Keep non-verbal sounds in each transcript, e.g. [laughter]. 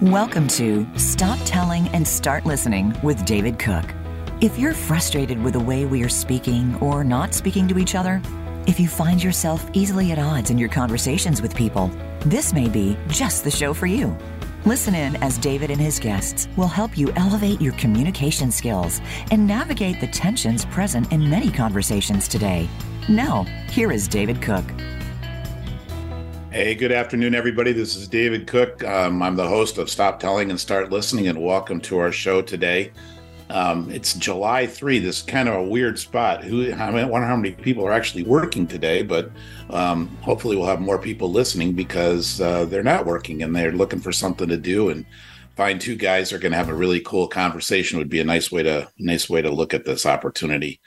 Welcome to Stop Telling and Start Listening with David Cook. If you're frustrated with the way we are speaking or not speaking to each other, if you find yourself easily at odds in your conversations with people, this may be just the show for you. Listen in as David and his guests will help you elevate your communication skills and navigate the tensions present in many conversations today. Now, here is David Cook. Hey, good afternoon, everybody. This is David Cook. Um, I'm the host of Stop Telling and Start Listening, and welcome to our show today. Um, it's July 3. This is kind of a weird spot. Who I wonder how many people are actually working today, but um, hopefully we'll have more people listening because uh, they're not working and they're looking for something to do. And find two guys are going to have a really cool conversation would be a nice way to nice way to look at this opportunity.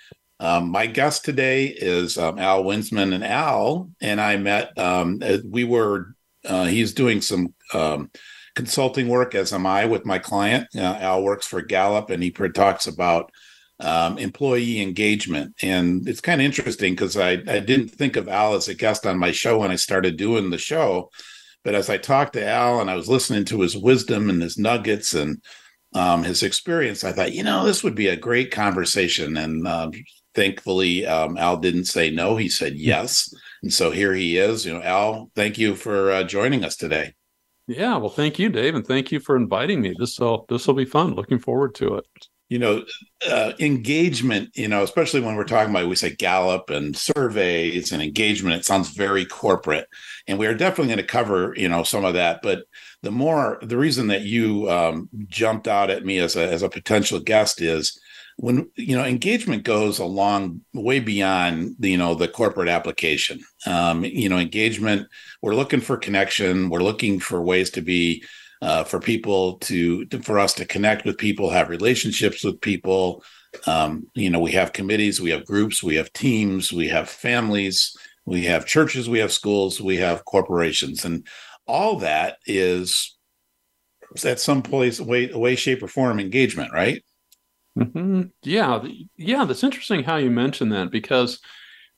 Um, my guest today is um, Al Winseman, and Al and I met. Um, we were uh, he's doing some um, consulting work, as am I, with my client. Uh, Al works for Gallup, and he talks about um, employee engagement, and it's kind of interesting because I I didn't think of Al as a guest on my show when I started doing the show, but as I talked to Al and I was listening to his wisdom and his nuggets and um, his experience, I thought, you know, this would be a great conversation. And uh, thankfully, um, Al didn't say no. He said yes. And so here he is. You know, Al, thank you for uh, joining us today. Yeah, well, thank you, Dave, and thank you for inviting me. This will this will be fun. Looking forward to it. You know, uh, engagement. You know, especially when we're talking about we say Gallup and surveys and engagement. It sounds very corporate, and we are definitely going to cover you know some of that. But the more the reason that you um, jumped out at me as a as a potential guest is when you know engagement goes a long way beyond you know the corporate application. Um, you know engagement we're looking for connection. We're looking for ways to be uh, for people to, to, for us to connect with people have relationships with people. Um, you know we have committees we have groups we have teams we have families we have churches we have schools we have corporations. And all that is at some place way way shape or form engagement right Mm-hmm. Yeah, yeah. That's interesting how you mentioned that because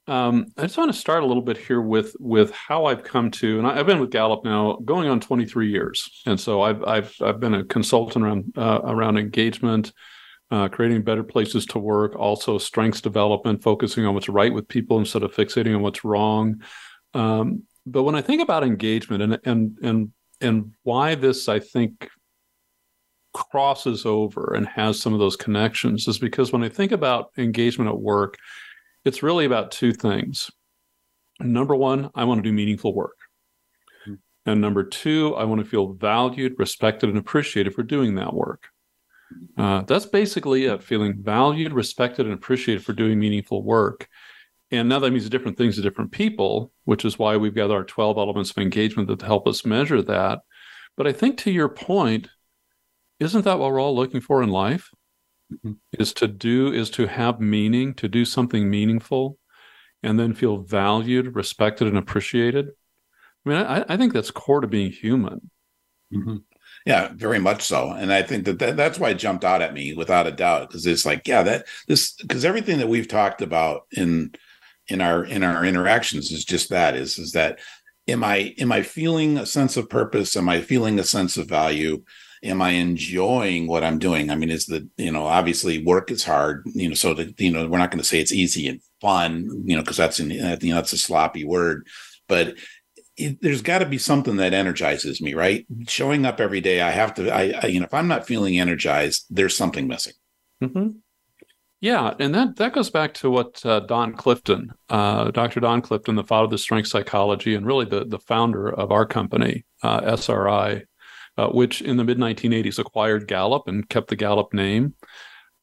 um, I just want to start a little bit here with with how I've come to, and I, have been with Gallup now going on 23 years, and so I've I've I've been a consultant around uh, around engagement, uh, creating better places to work, also strengths development, focusing on what's right with people instead of fixating on what's wrong. Um, but when I think about engagement and and and and why this, I think crosses over and has some of those connections is because when I think about engagement at work, it's really about two things. Number one, I want to do meaningful work. Mm-hmm. And number two, I want to feel valued, respected, and appreciated for doing that work. Uh, that's basically it feeling valued, respected, and appreciated for doing meaningful work. And now that means different things to different people, which is why we've got our 12 elements of engagement that help us measure that. But I think to your point, isn't that what we're all looking for in life? Mm-hmm. Is to do, is to have meaning, to do something meaningful, and then feel valued, respected, and appreciated. I mean, I, I think that's core to being human. Mm-hmm. Yeah, very much so. And I think that, that that's why it jumped out at me without a doubt because it's like, yeah, that this because everything that we've talked about in in our in our interactions is just that is is that am I am I feeling a sense of purpose? Am I feeling a sense of value? Am I enjoying what I'm doing? I mean, is the, you know, obviously work is hard, you know, so that, you know, we're not going to say it's easy and fun, you know, because that's, in, you know, that's a sloppy word, but it, there's got to be something that energizes me, right? Showing up every day, I have to, I, I you know, if I'm not feeling energized, there's something missing. Mm-hmm. Yeah, and that that goes back to what uh, Don Clifton, uh, Dr. Don Clifton, the father of the strength psychology, and really the the founder of our company, uh, SRI, uh, which in the mid 1980s acquired Gallup and kept the Gallup name.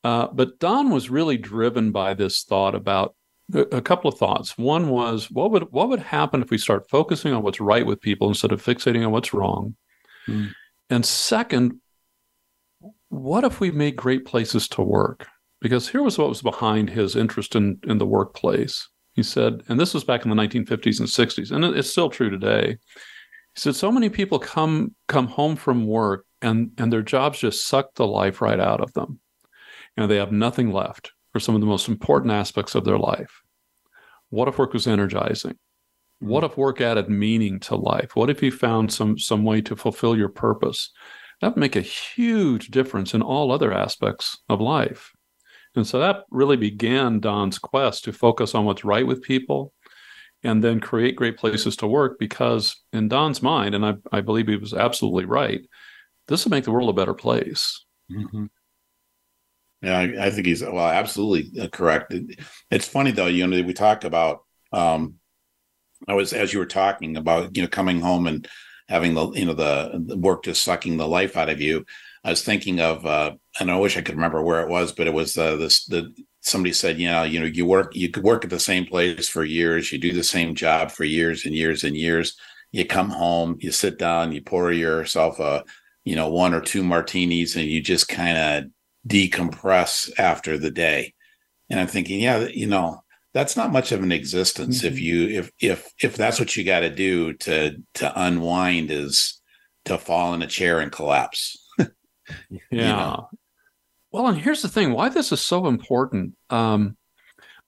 Uh, but Don was really driven by this thought about a, couple of thoughts. One was what would what would happen if we start focusing on what's right with people instead of fixating on what's wrong? Mm. And second, what if we made great places to work? Because here was what was behind his interest in, in the workplace. He said, and this was back in the 1950s and 60s, and it's still true today. He said so many people come come home from work and and their jobs just suck the life right out of them. You know, they have nothing left for some of the most important aspects of their life. What if work was energizing? What if work added meaning to life? What if you found some some way to fulfill your purpose? that would make a huge difference in all other aspects of life. And so that really began Don's quest to focus on what's right with people and then create great places to work because in Don's mind, and I, I believe he was absolutely right, this will make the world a better place. Mm-hmm. Yeah, I, I, think he's well, absolutely uh, correct. It, it's funny though, you know, we talk about. Um, I was as you were talking about, you know, coming home and having the, you know, the, the work just sucking the life out of you. I was thinking of, uh, and I wish I could remember where it was, but it was uh, this the somebody said, you know, you know, you work, you could work at the same place for years, you do the same job for years and years and years. You come home, you sit down, you pour yourself a, you know, one or two martinis, and you just kind of decompress after the day. And I'm thinking, yeah, you know, that's not much of an existence mm-hmm. if you if if if that's what you got to do to to unwind is to fall in a chair and collapse. [laughs] yeah. You know? Well, and here's the thing: why this is so important. Um,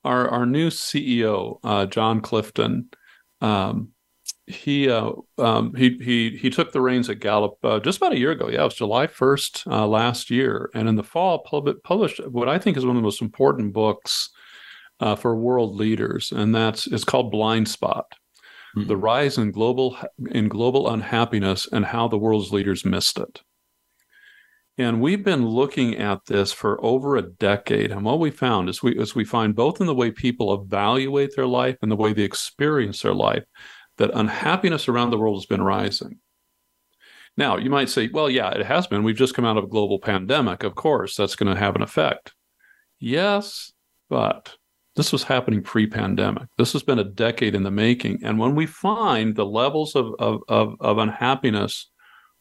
our our new CEO, uh, Jon Clifton, um, he uh, um, he he he took the reins at Gallup uh, just about a year ago. Yeah, it was July first uh, last year, and in the fall pub- published what I think is one of the most important books uh, for world leaders, and that's it's called Blind Spot: mm-hmm. The Rise in Global in Global Unhappiness and How the World's Leaders Missed It. And we've been looking at this for over a decade. And what we found is we, is we find both in the way people evaluate their life and the way they experience their life that unhappiness around the world has been rising. Now, you might say, well, yeah, it has been. We've just come out of a global pandemic. Of course, that's going to have an effect. Yes, but this was happening pre pandemic. This has been a decade in the making. And when we find the levels of, of, of, of unhappiness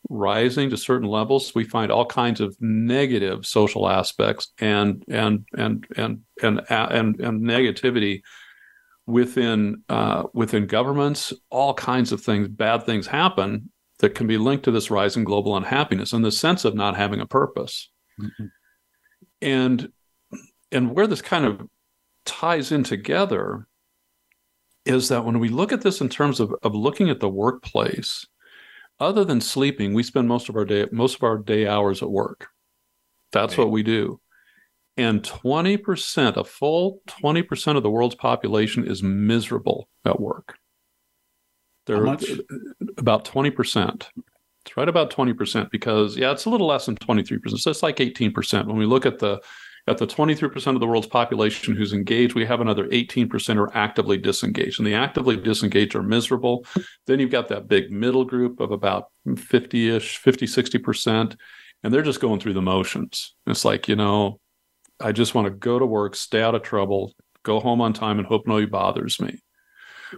rising to certain levels, we find all kinds of negative social aspects and and and and and and, and negativity within uh, within governments. All kinds of things, bad things happen that can be linked to this rise in global unhappiness and the sense of not having a purpose. Mm-hmm. And and where this kind of ties in together is that when we look at this in terms of, of looking at the workplace other than sleeping, we spend most of our day most of our day hours at work. That's right. what we do. And 20%, a full 20% of the world's population is miserable at work. They're about 20%. It's right about 20% because, yeah, it's a little less than 23%. So it's like 18%. When we look at the at the 23% of the world's population who's engaged, we have another 18% are actively disengaged. And the actively disengaged are miserable. then you've got that big middle group of about 50 ish, 50, 60%. And they're just going through the motions. It's like, you know, I just want to go to work, stay out of trouble, go home on time, and hope nobody bothers me.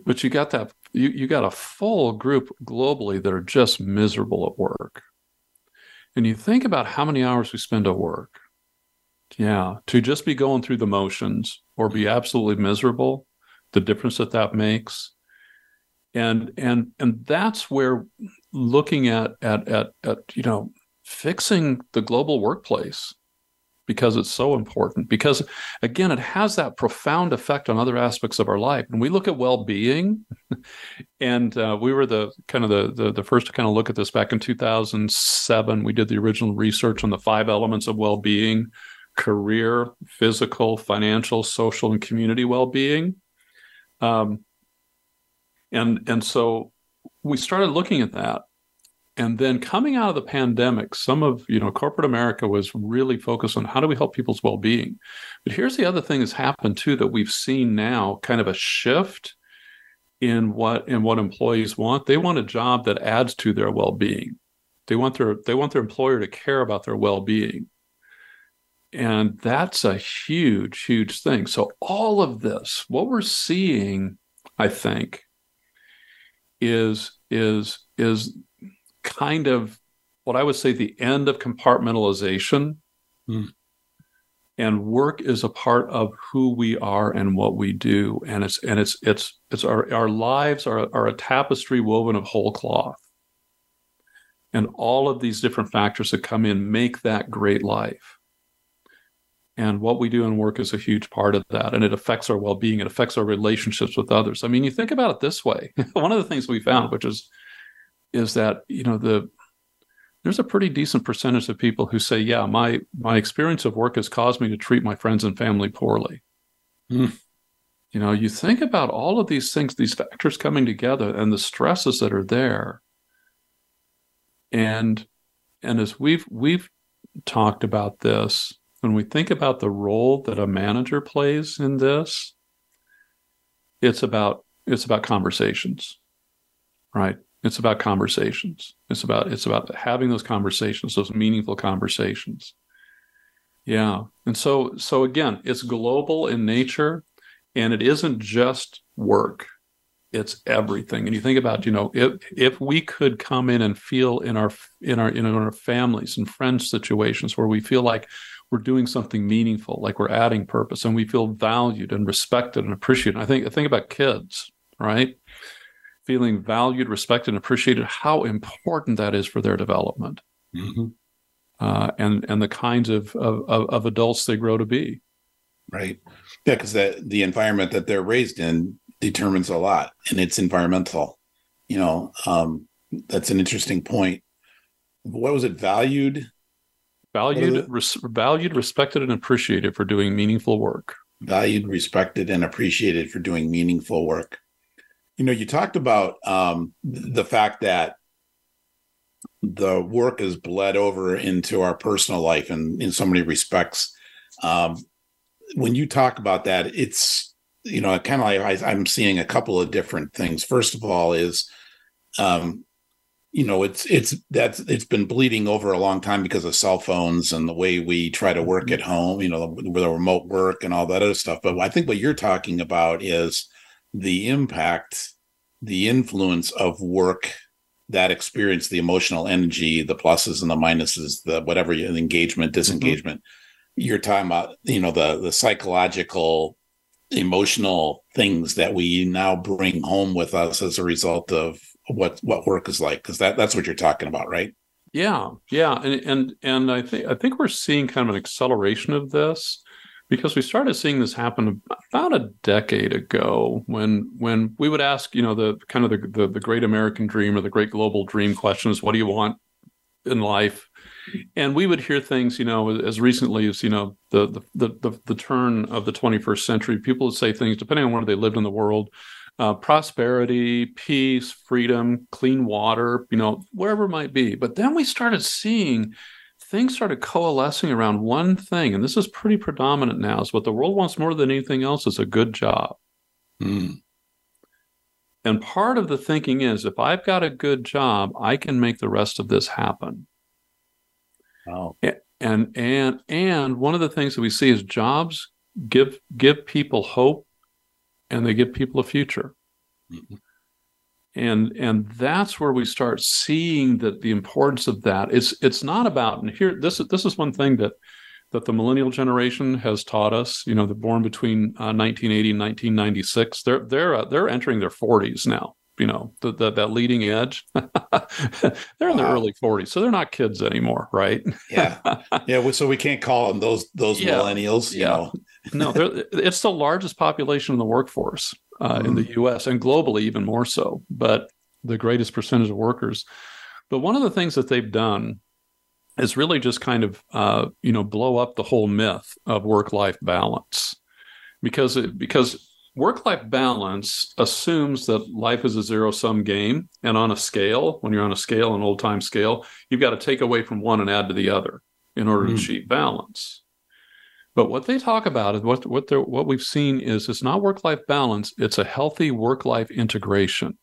But you got that, you, you got a full group globally that are just miserable at work. And you think about how many hours we spend at work yeah, to just be going through the motions or be absolutely miserable, the difference that that makes. And and and that's where looking at at at, at you know fixing the global workplace because it's so important. Because again it has that profound effect on other aspects of our life. And we look at well-being [laughs] and uh, we were the kind of the, the, the first to kind of look at this back in 2007 we did the original research on the five elements of well-being career, physical, financial, social, and community well-being. Um, and and so we started looking at that. And then coming out of the pandemic, some of you know corporate America was really focused on how do we help people's well-being. But here's the other thing that's happened too that we've seen now, kind of a shift in what in what employees want. They want a job that adds to their well-being. They want their they want their employer to care about their well-being. And that's a huge, huge thing. So, all of this, what we're seeing, I think, is is is kind of what I would say the end of compartmentalization. Mm. And work is a part of who we are and what we do. And it's and it's it's it's our our lives are, are a tapestry woven of whole cloth. And all of these different factors that come in make that great life and what we do in work is a huge part of that and it affects our well-being it affects our relationships with others i mean you think about it this way [laughs] one of the things we found which is is that you know the there's a pretty decent percentage of people who say, "Yeah, my my experience of work has caused me to treat my friends and family poorly." Mm. You know, you think about all of these things, these factors coming together, and the stresses that are there, and and as we've we've talked about this, when we think about the role that a manager plays in this, it's about it's about conversations, right? It's about conversations. It's about it's about having those conversations, those meaningful conversations. Yeah. And so so again, it's global in nature and it isn't just work. It's everything. And you think about, you know, if if we could come in and feel in our in our in our families and friends situations where we feel like we're doing something meaningful, like we're adding purpose and we feel valued and respected and appreciated. I think I think about kids, right? Feeling valued, respected, and appreciated, how important that is for their development. Mm-hmm. Uh, and and the kinds of, of of adults they grow to be. Right. Yeah, because the the environment that they're raised in determines a lot, and it's environmental. You know, um, that's an interesting point. What was it? Valued, valued, res- valued, respected, and appreciated for doing meaningful work. Valued, respected, and appreciated for doing meaningful work. You know, you talked about um, the fact that the work is bled over into our personal life, and in so many respects. Um, when you talk about that, it's you know kind of like I, am seeing a couple of different things. First of all, is um, you know it's it's that's it's been bleeding over a long time because of cell phones and the way we try to work at home you know with the remote work and all that other stuff but i think what you're talking about is the impact the influence of work that experience the emotional energy the pluses and the minuses the whatever engagement mm-hmm. disengagement mm-hmm. you're talking about you know the the psychological emotional things that we now bring home with us as a result of what what work is like because that that's what you're talking about right? Yeah yeah and and and i think i think we're seeing kind of an acceleration of this because we started seeing this happen about a decade ago when when we would ask you know the kind of the, the, the great american dream or the great global dream questions what do you want in life? And we would hear things you know as recently as you know the the the, the turn of the 21st century people would say things depending on where they lived in the world uh, prosperity, peace, freedom, clean water, you know, wherever it might be. But then we started seeing things started coalescing around one thing, and this is pretty predominant now. Is what the world wants more than anything else is a good job. Mm. And part of the thinking is if I've got a good job, I can make the rest of this happen. Wow. And and and one of the things that we see is jobs give give people hope and they give people a future. Mm-hmm. And and that's where we start seeing that the importance of that. It's it's not about and here this is this is one thing that that the millennial generation has taught us. You know, they're born between uh, 1980 and 1996. They're they're uh, they're entering their 40s now. You know, the, the that leading edge. [laughs] they're in their early 40s, so they're not kids anymore, right? yeah, [laughs] yeah. So we can't call them those those yeah. millennials. You yeah. know, no, it's the largest population in the workforce uh, mm-hmm. in the. U.S. and globally, even more so. But the greatest percentage of workers. But one of the things that they've done is really just kind of uh, you know blow up the whole myth of work-life balance because it, because work-life balance assumes that life is a zero-sum game and on a scale when you're on a scale an old-time scale you've got to take away from one and add to the other in order mm-hmm. to achieve balance but what they talk about is what what they what we've seen is it's not work life balance; it's a healthy work life integration,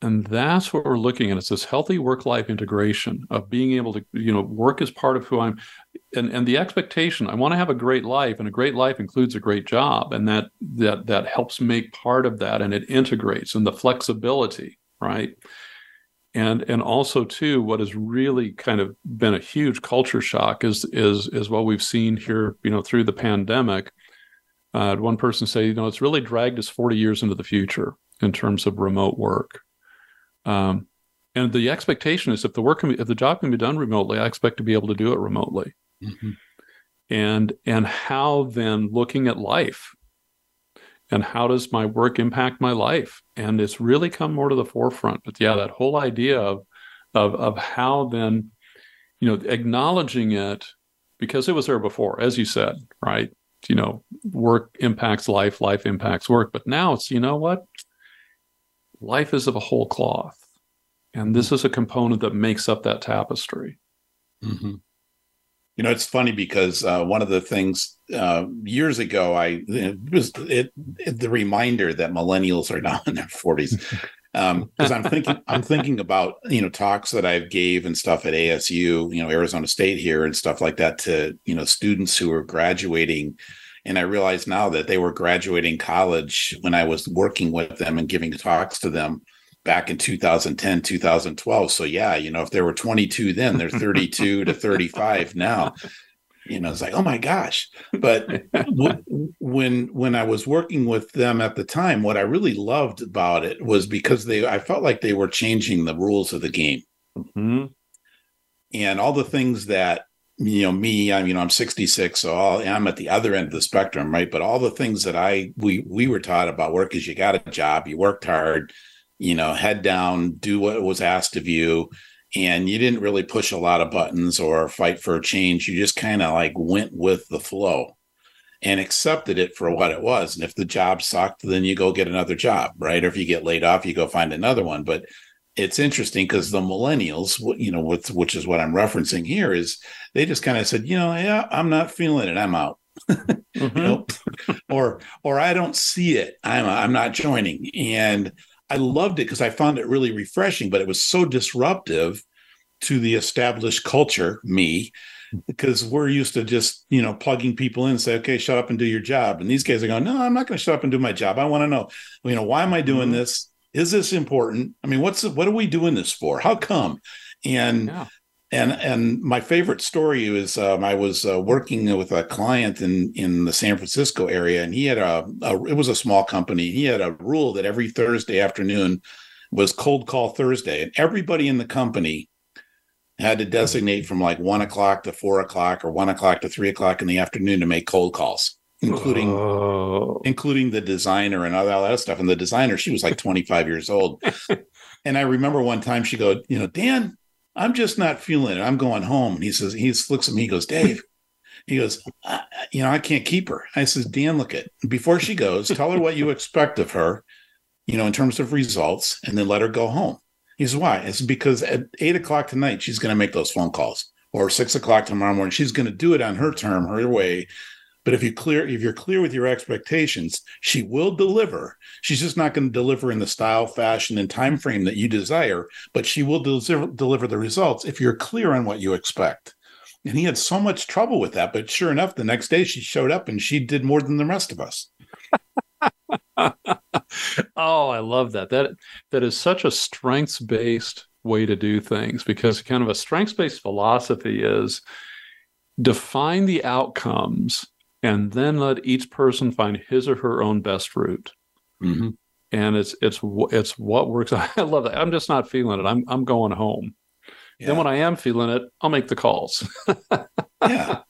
and that's what we're looking at. It's this healthy work life integration of being able to you know work as part of who I'm, and and the expectation. I want to have a great life, and a great life includes a great job, and that that that helps make part of that, and it integrates and the flexibility, right? and and also too what has really kind of been a huge culture shock is is is what we've seen here you know through the pandemic uh, one person say you know it's really dragged us 40 years into the future in terms of remote work um, and the expectation is if the work can be, if the job can be done remotely i expect to be able to do it remotely mm-hmm. and and how then looking at life and how does my work impact my life and it's really come more to the forefront but yeah that whole idea of of of how then, you know, acknowledging it because it was there before, as you said, right? You know, work impacts life, life impacts work, but now it's you know what, life is of a whole cloth, and this is a component that makes up that tapestry. Mm-hmm. You know, it's funny because uh, one of the things uh, years ago, I was it, it, the reminder that millennials are now [laughs] in their forties. Because um, I'm thinking, I'm thinking about you know talks that I've gave and stuff at ASU, you know Arizona State here and stuff like that to you know students who are graduating, and I realize now that they were graduating college when I was working with them and giving talks to them back in 2010 2012 so yeah you know if there were 22 then they're 32 to 35 now. You know it's like oh my gosh. But w- when when i was working with them at the time what i really loved about it was because they i felt like they were changing the rules of the game. Mm-hmm. and all the things that you know me i'm you know i'm 66 so i i'm at the other end of the spectrum right? But all the things that i we we were taught about work is you got a job you worked hard you know, head down, do what was asked of you. And you didn't really push a lot of buttons or fight for a change. You just kind of like went with the flow and accepted it for what it was. And if the job sucked, then you go get another job, right? Or if you get laid off, you go find another one. But it's interesting because the millennials, you know, with, which is what I'm referencing here, is they just kind of said, you know, yeah, I'm not feeling it. I'm out. [laughs] mm-hmm. you know? [laughs] or or I don't see it. I'm I'm not joining. And I loved it because I found it really refreshing, but it was so disruptive to the established culture, me, because we're used to just, you know, plugging people in and say, okay, shut up and do your job. And these guys are going, no, I'm not going to shut up and do my job. I want to know, you know, why am I doing mm-hmm. this? Is this important? I mean, what's what are we doing this for? How come? And yeah and and my favorite story is um, I was uh, working with a client in in the San Francisco area, and he had a, a, it was a small company. He had a rule that every Thursday afternoon was cold call Thursday, and everybody in the company had to designate from like one o'clock to four o'clock or one o'clock to three o'clock in the afternoon to make cold calls including oh. including the designer and all that stuff. And the designer, she was like 25 years old. [laughs] and I remember one time she go, you know, Dan, I'm just not feeling it. I'm going home. And he says, he looks at me, he goes, Dave, he goes, you know, I can't keep her. I says, Dan, look at before she goes, tell her what you expect of her, you know, in terms of results, and then let her go home. He says, why? It's because at eight o'clock tonight, she's going to make those phone calls or six o'clock tomorrow morning. She's going to do it on her term, her way. But if you clear, if you're clear with your expectations, she will deliver. She's just not going to deliver in the style, fashion, and time frame that you desire, but she will deliver, deliver the results if you're clear on what you expect. And he had so much trouble with that, but sure enough, the next day she showed up and she did more than the rest of us. [laughs] oh, I love that. That that is such a strengths based way to do things because kind of a strengths based philosophy is define the outcomes and then let each person find his or her own best route. Mm-hmm. And it's it's it's what works. [laughs] I love that. I'm just not feeling it. I'm I'm going home. Yeah. Then when I am feeling it, I'll make the calls. [laughs] yeah,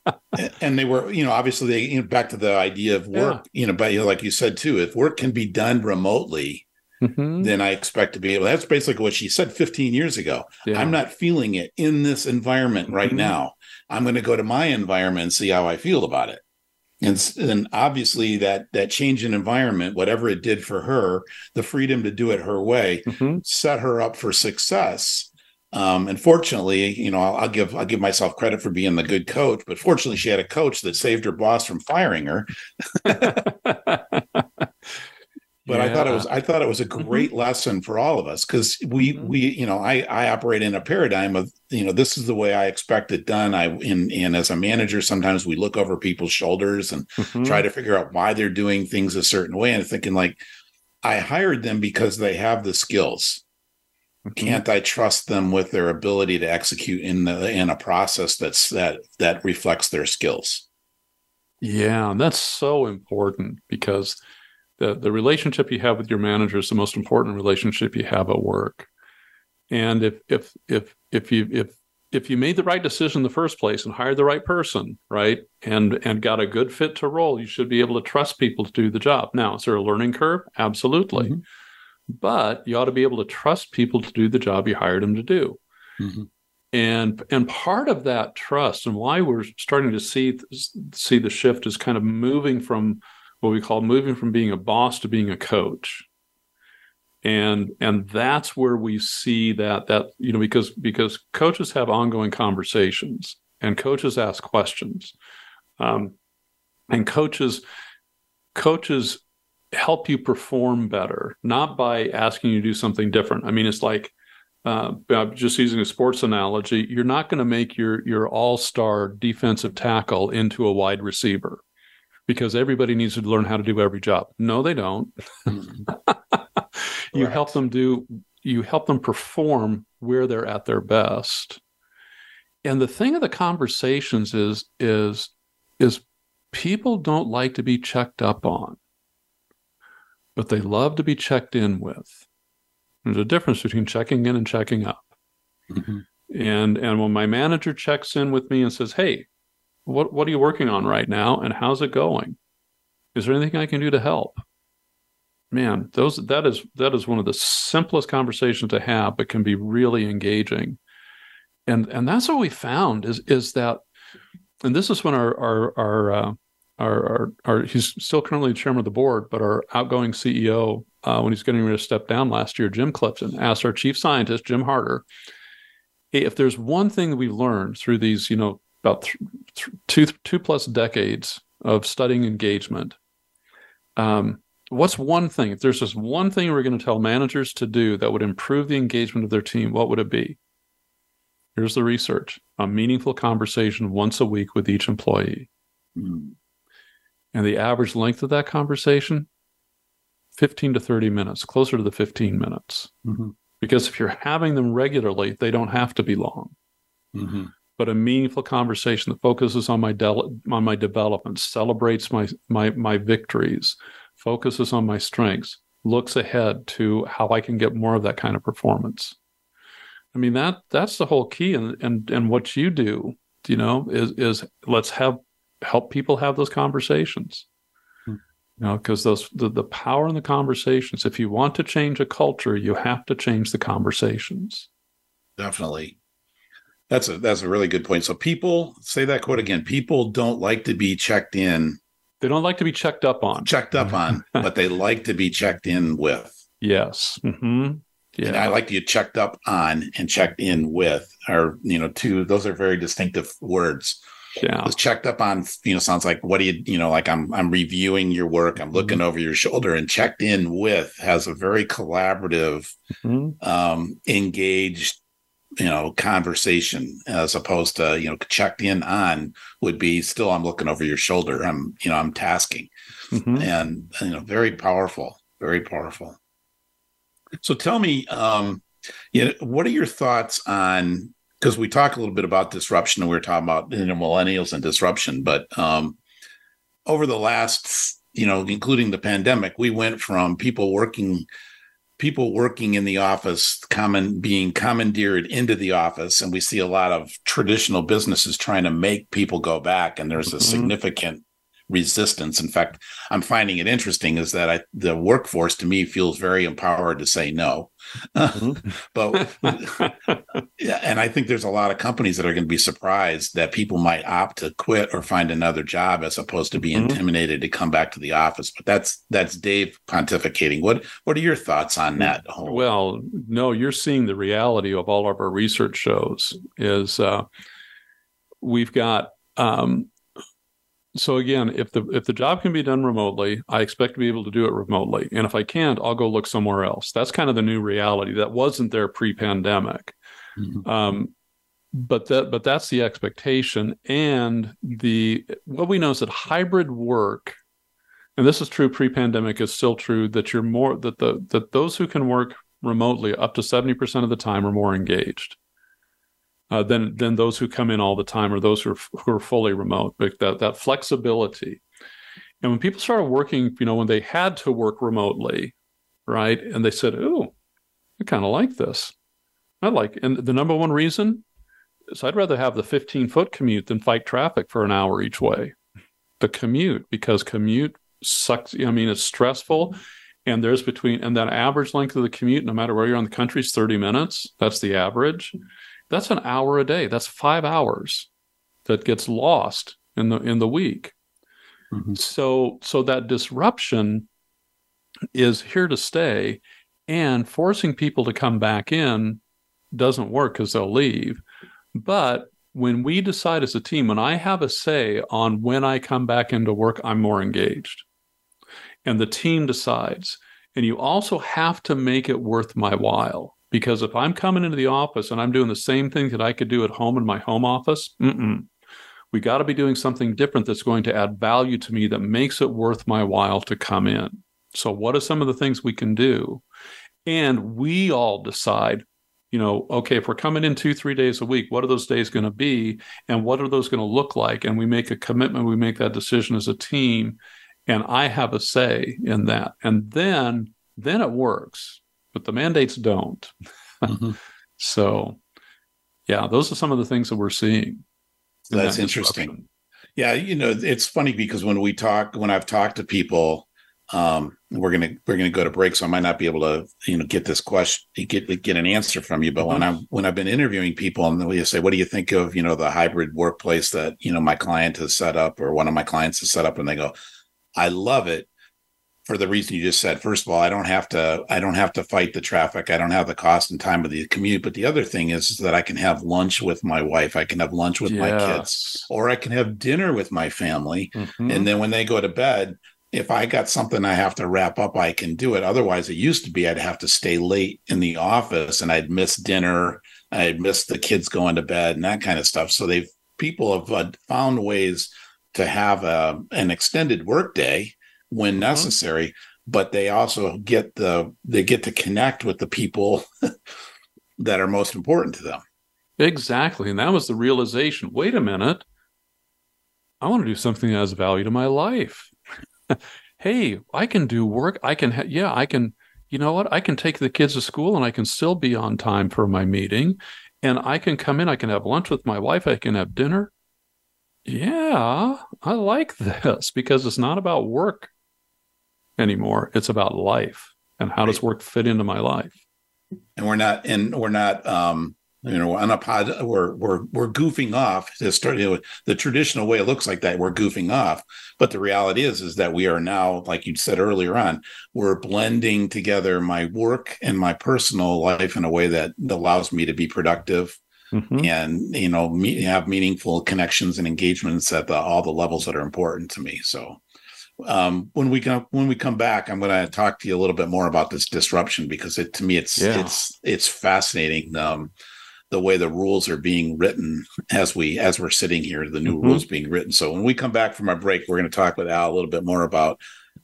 and they were, you know, obviously they you know, back to the idea of work. Yeah. You know, but you know, like you said too, if work can be done remotely, mm-hmm. then I expect to be able. That's basically what she said 15 years ago. Yeah. I'm not feeling it in this environment right mm-hmm. now. I'm going to go to my environment and see how I feel about it and and obviously that that change in environment whatever it did for her the freedom to do it her way mm-hmm. set her up for success um, and fortunately you know I'll, I'll, give i'll give myself credit for being the good coach but fortunately she had a coach that saved her boss from firing her [laughs] but yeah. I thought it was I thought it was a mm-hmm. great mm-hmm. lesson for all of us because we mm-hmm. we you know I I operate in a paradigm of you know this is the way I expect it done. I in and as a manager sometimes we look over people's shoulders and mm-hmm. try to figure out why they're doing things a certain way and thinking like I hired them because they have the skills. Mm-hmm. Can't I trust them with their ability to execute in the in a process that's that that reflects their skills? Yeah, that's so important because the the relationship you have with your manager is the most important relationship you have at work. And if if if if you if if you made the right decision in the first place and hired the right person right and and got a good fit to role you should be able to trust people to do the job. Now is there a learning curve? Absolutely. Mm-hmm. but you ought to be able to trust people to do the job you hired them to do. Mm-hmm. And and part of that trust and why we're starting to see see the shift is kind of moving from what we call moving from being a boss to being a coach. And and that's where we see that that you know because because coaches have ongoing conversations and coaches ask questions. Um, and coaches coaches help you perform better not by asking you to do something different. I mean it's like uh, just using a sports analogy. You're not going to make your your all-star defensive tackle into a wide receiver because everybody needs to learn how to do every job. No they don't. [laughs] You help them do you help them perform where they're at their best. And the thing of the conversations is is is people don't like to be checked up on but they love to be checked in with. There's a difference between checking in and checking up. Mm-hmm. and and when my manager checks in with me and says hey what what are you working on right now and how's it going is there anything i can do to help man, those that is that is one of the simplest conversations to have, but can be really engaging. And and that's what we found is is that, and this is when our our our uh, our, our, our, he's still currently chairman of the board, but our outgoing CEO, uh, when he's getting ready to step down last year, Jim Clifton asked our chief scientist, Jim Harter, hey, if there's one thing that we've learned through these, you know, about th- th- two two plus decades of studying engagement, um, what's one thing if there's just one thing we're going to tell managers to do that would improve the engagement of their team what would it be here's the research a meaningful conversation once a week with each employee mm. and the average length of that conversation 15 to 30 minutes closer to the 15 minutes mm-hmm. because if you're having them regularly they don't have to be long mm-hmm. But a meaningful conversation that focuses on my de- on my development celebrates my my my victories focuses on my strengths, looks ahead to how I can get more of that kind of performance. I mean that that's the whole key and and and what you do, you know, is is let's have help people have those conversations. Hmm. You know, because those the, the power in the conversations. If you want to change a culture, you have to change the conversations. Definitely. That's a that's a really good point. So people say that quote again. People don't like to be checked in they don't like to be checked up on. Checked up on, [laughs] but they like to be checked in with. Yes. Mm-hmm. Yeah. And I like to get checked up on and checked in with are, you know, two, those are very distinctive words. Yeah. Because checked up on, you know, sounds like what do you, you know, like I'm I'm reviewing your work, I'm looking mm-hmm. over your shoulder, and checked in with has a very collaborative, mm-hmm. um, engaged you know conversation as opposed to you know checked in on would be still i'm looking over your shoulder. I'm you know i'm tasking. Mm-hmm. and you know very powerful very powerful. So tell me um you know what are your thoughts on because we talk a little bit about disruption and we are talking about you know millennials and disruption but um over the last you know including the pandemic we went from people working people working in the office common being commandeered into the office and we see a lot of traditional businesses trying to make people go back and there's a mm-hmm. significant resistance in fact i'm finding it interesting is that I, the workforce to me feels very empowered to say no mm-hmm. [laughs] but yeah, and I think there's a lot of companies that are going to be surprised that people might opt to quit or find another job as opposed to be mm-hmm. intimidated to come back to the office. But that's that's Dave pontificating. What what are your thoughts on that? Whole? Well, no, you're seeing the reality of all of our research shows is uh, we've got um, so again, if the if the job can be done remotely, I expect to be able to do it remotely. And if I can't, I'll go look somewhere else. That's kind of the new reality that wasn't there pre-pandemic. Mm-hmm. Um, but that but that's the expectation. And the what we know is that hybrid work, and this is true pre-pandemic, is still true that you're more that the that those who can work remotely up to 70% of the time are more engaged uh, than than those who come in all the time or those who are, who are fully remote. But that that flexibility, and when people started working, you know, when they had to work remotely, right, and they said, "Oh, I kind of like this. I like," and the number one reason is I'd rather have the 15 foot commute than fight traffic for an hour each way. The commute, because commute sucks. I mean, it's stressful. And there's between, and that average length of the commute, no matter where you're on the country, is 30 minutes. That's the average That's an hour a day. That's five hours that gets lost in the in the week. Mm-hmm. So so that disruption is here to stay and forcing people to come back in doesn't work because they'll leave. But when we decide as a team, when I have a say on when I come back into work, I'm more engaged. And the team decides. And you also have to make it worth my while. Because if I'm coming into the office and I'm doing the same thing that I could do at home in my home office, we got to be doing something different that's going to add value to me that makes it worth my while to come in. So, what are some of the things we can do? And we all decide, you know, okay, if we're coming in two, three days a week, what are those days going to be? And what are those going to look like? And we make a commitment, we make that decision as a team. And I have a say in that. And then, then it works, but the mandates don't. Mm-hmm. [laughs] so, yeah, those are some of the things that we're seeing. That's that interesting. Yeah, you know, it's funny because when we talk, when I've talked to people, um, we're gonna we're gonna go to break, so I might not be able to you know get this question get get an answer from you. But mm-hmm. when I'm when I've been interviewing people and they say, "What do you think of you know the hybrid workplace that you know my client has set up or one of my clients has set up?" and they go, "I love it." For the reason you just said, first of all, I don't have to I don't have to fight the traffic. I don't have the cost and time of the commute. But the other thing is, is that I can have lunch with my wife. I can have lunch with my kids, or I can have dinner with my family. Mm-hmm. And then when they go to bed, if I got something I have to wrap up, I can do it. Otherwise, it used to be I'd have to stay late in the office and I'd miss dinner. I'd miss the kids going to bed and that kind of stuff. So they've people have uh, found ways to have a, uh, an extended workday when mm-hmm. necessary, but they also get the they get to connect with the people [laughs] that are most important to them. Exactly, and that was the realization. Wait a minute, I want to do something that has value to my life [laughs] hey, I can do work. I can, ha- yeah, I can, you know what? I can take the kids to school and I can still be on time for my meeting. And I can come in, I can have lunch with my wife, I can have dinner. Yeah, I like [laughs] this because it's not about work anymore. It's about life and how right. does work fit into my life. And we're not, and we're not, um, you know, on a pod, we're we're we're goofing off. To start, you know, the traditional way it looks like that we're goofing off, but the reality is is that we are now, like you said earlier on, we're blending together my work and my personal life in a way that allows me to be productive mm-hmm. and you know me, have meaningful connections and engagements at the, all the levels that are important to me. So um, when we come when we come back, I'm going to talk to you a little bit more about this disruption because it to me it's yeah. it's it's fascinating. Um, the way the rules are being written as we as we're sitting here the new mm-hmm. rules being written so when we come back from our break we're going to talk with al a little bit more about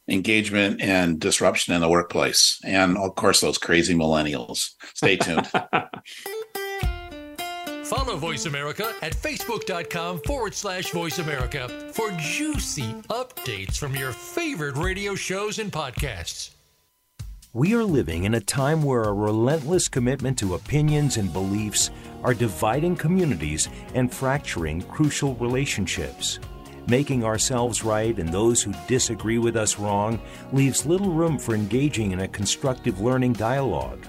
engagement and disruption in the workplace and of course those crazy millennials stay tuned [laughs] Follow Voice America at facebook.com forward slash voice America for juicy updates from your favorite radio shows and podcasts. We are living in a time where a relentless commitment to opinions and beliefs are dividing communities and fracturing crucial relationships. Making ourselves right and those who disagree with us wrong leaves little room for engaging in a constructive learning dialogue.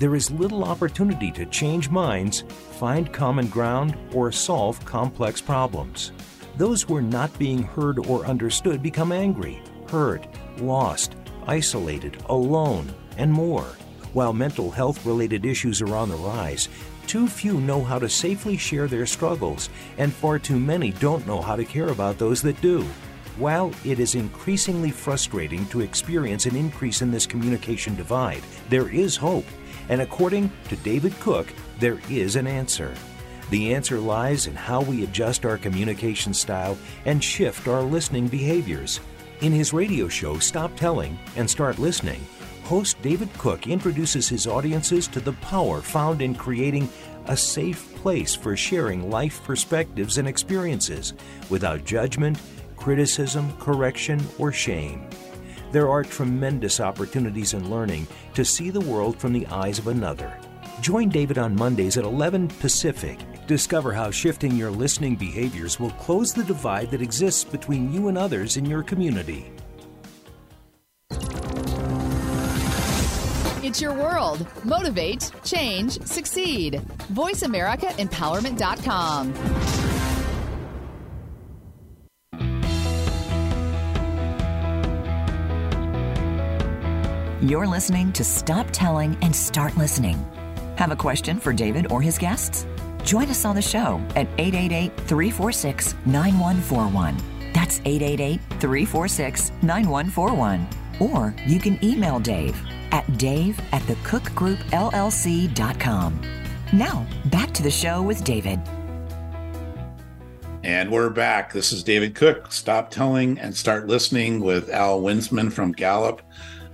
There is little opportunity to change minds, find common ground, or solve complex problems. Those who are not being heard or understood become angry, hurt, lost, isolated, alone, and more. While mental health related issues are on the rise, too few know how to safely share their struggles, and far too many don't know how to care about those that do. While it is increasingly frustrating to experience an increase in this communication divide, there is hope. And according to David Cook, there is an answer. The answer lies in how we adjust our communication style and shift our listening behaviors. In his radio show, Stop Telling and Start Listening, host David Cook introduces his audiences to the power found in creating a safe place for sharing life perspectives and experiences without judgment, criticism, correction, or shame. There are tremendous opportunities in learning to see the world from the eyes of another. Join David on Mondays at 11 Pacific Discover how shifting your listening behaviors will close the divide that exists between you and others in your community. It's your world. Motivate, change, succeed. VoiceAmericaEmpowerment.com. You're listening to Stop Telling and Start Listening. Have a question for David or his guests? Join us on the show at 888 346 9141. That's 888 346 9141. Or you can email Dave at dave at thecookgroupllc.com. Now, back to the show with David. And we're back. This is David Cook. Stop telling and start listening with Al Winseman from Gallup.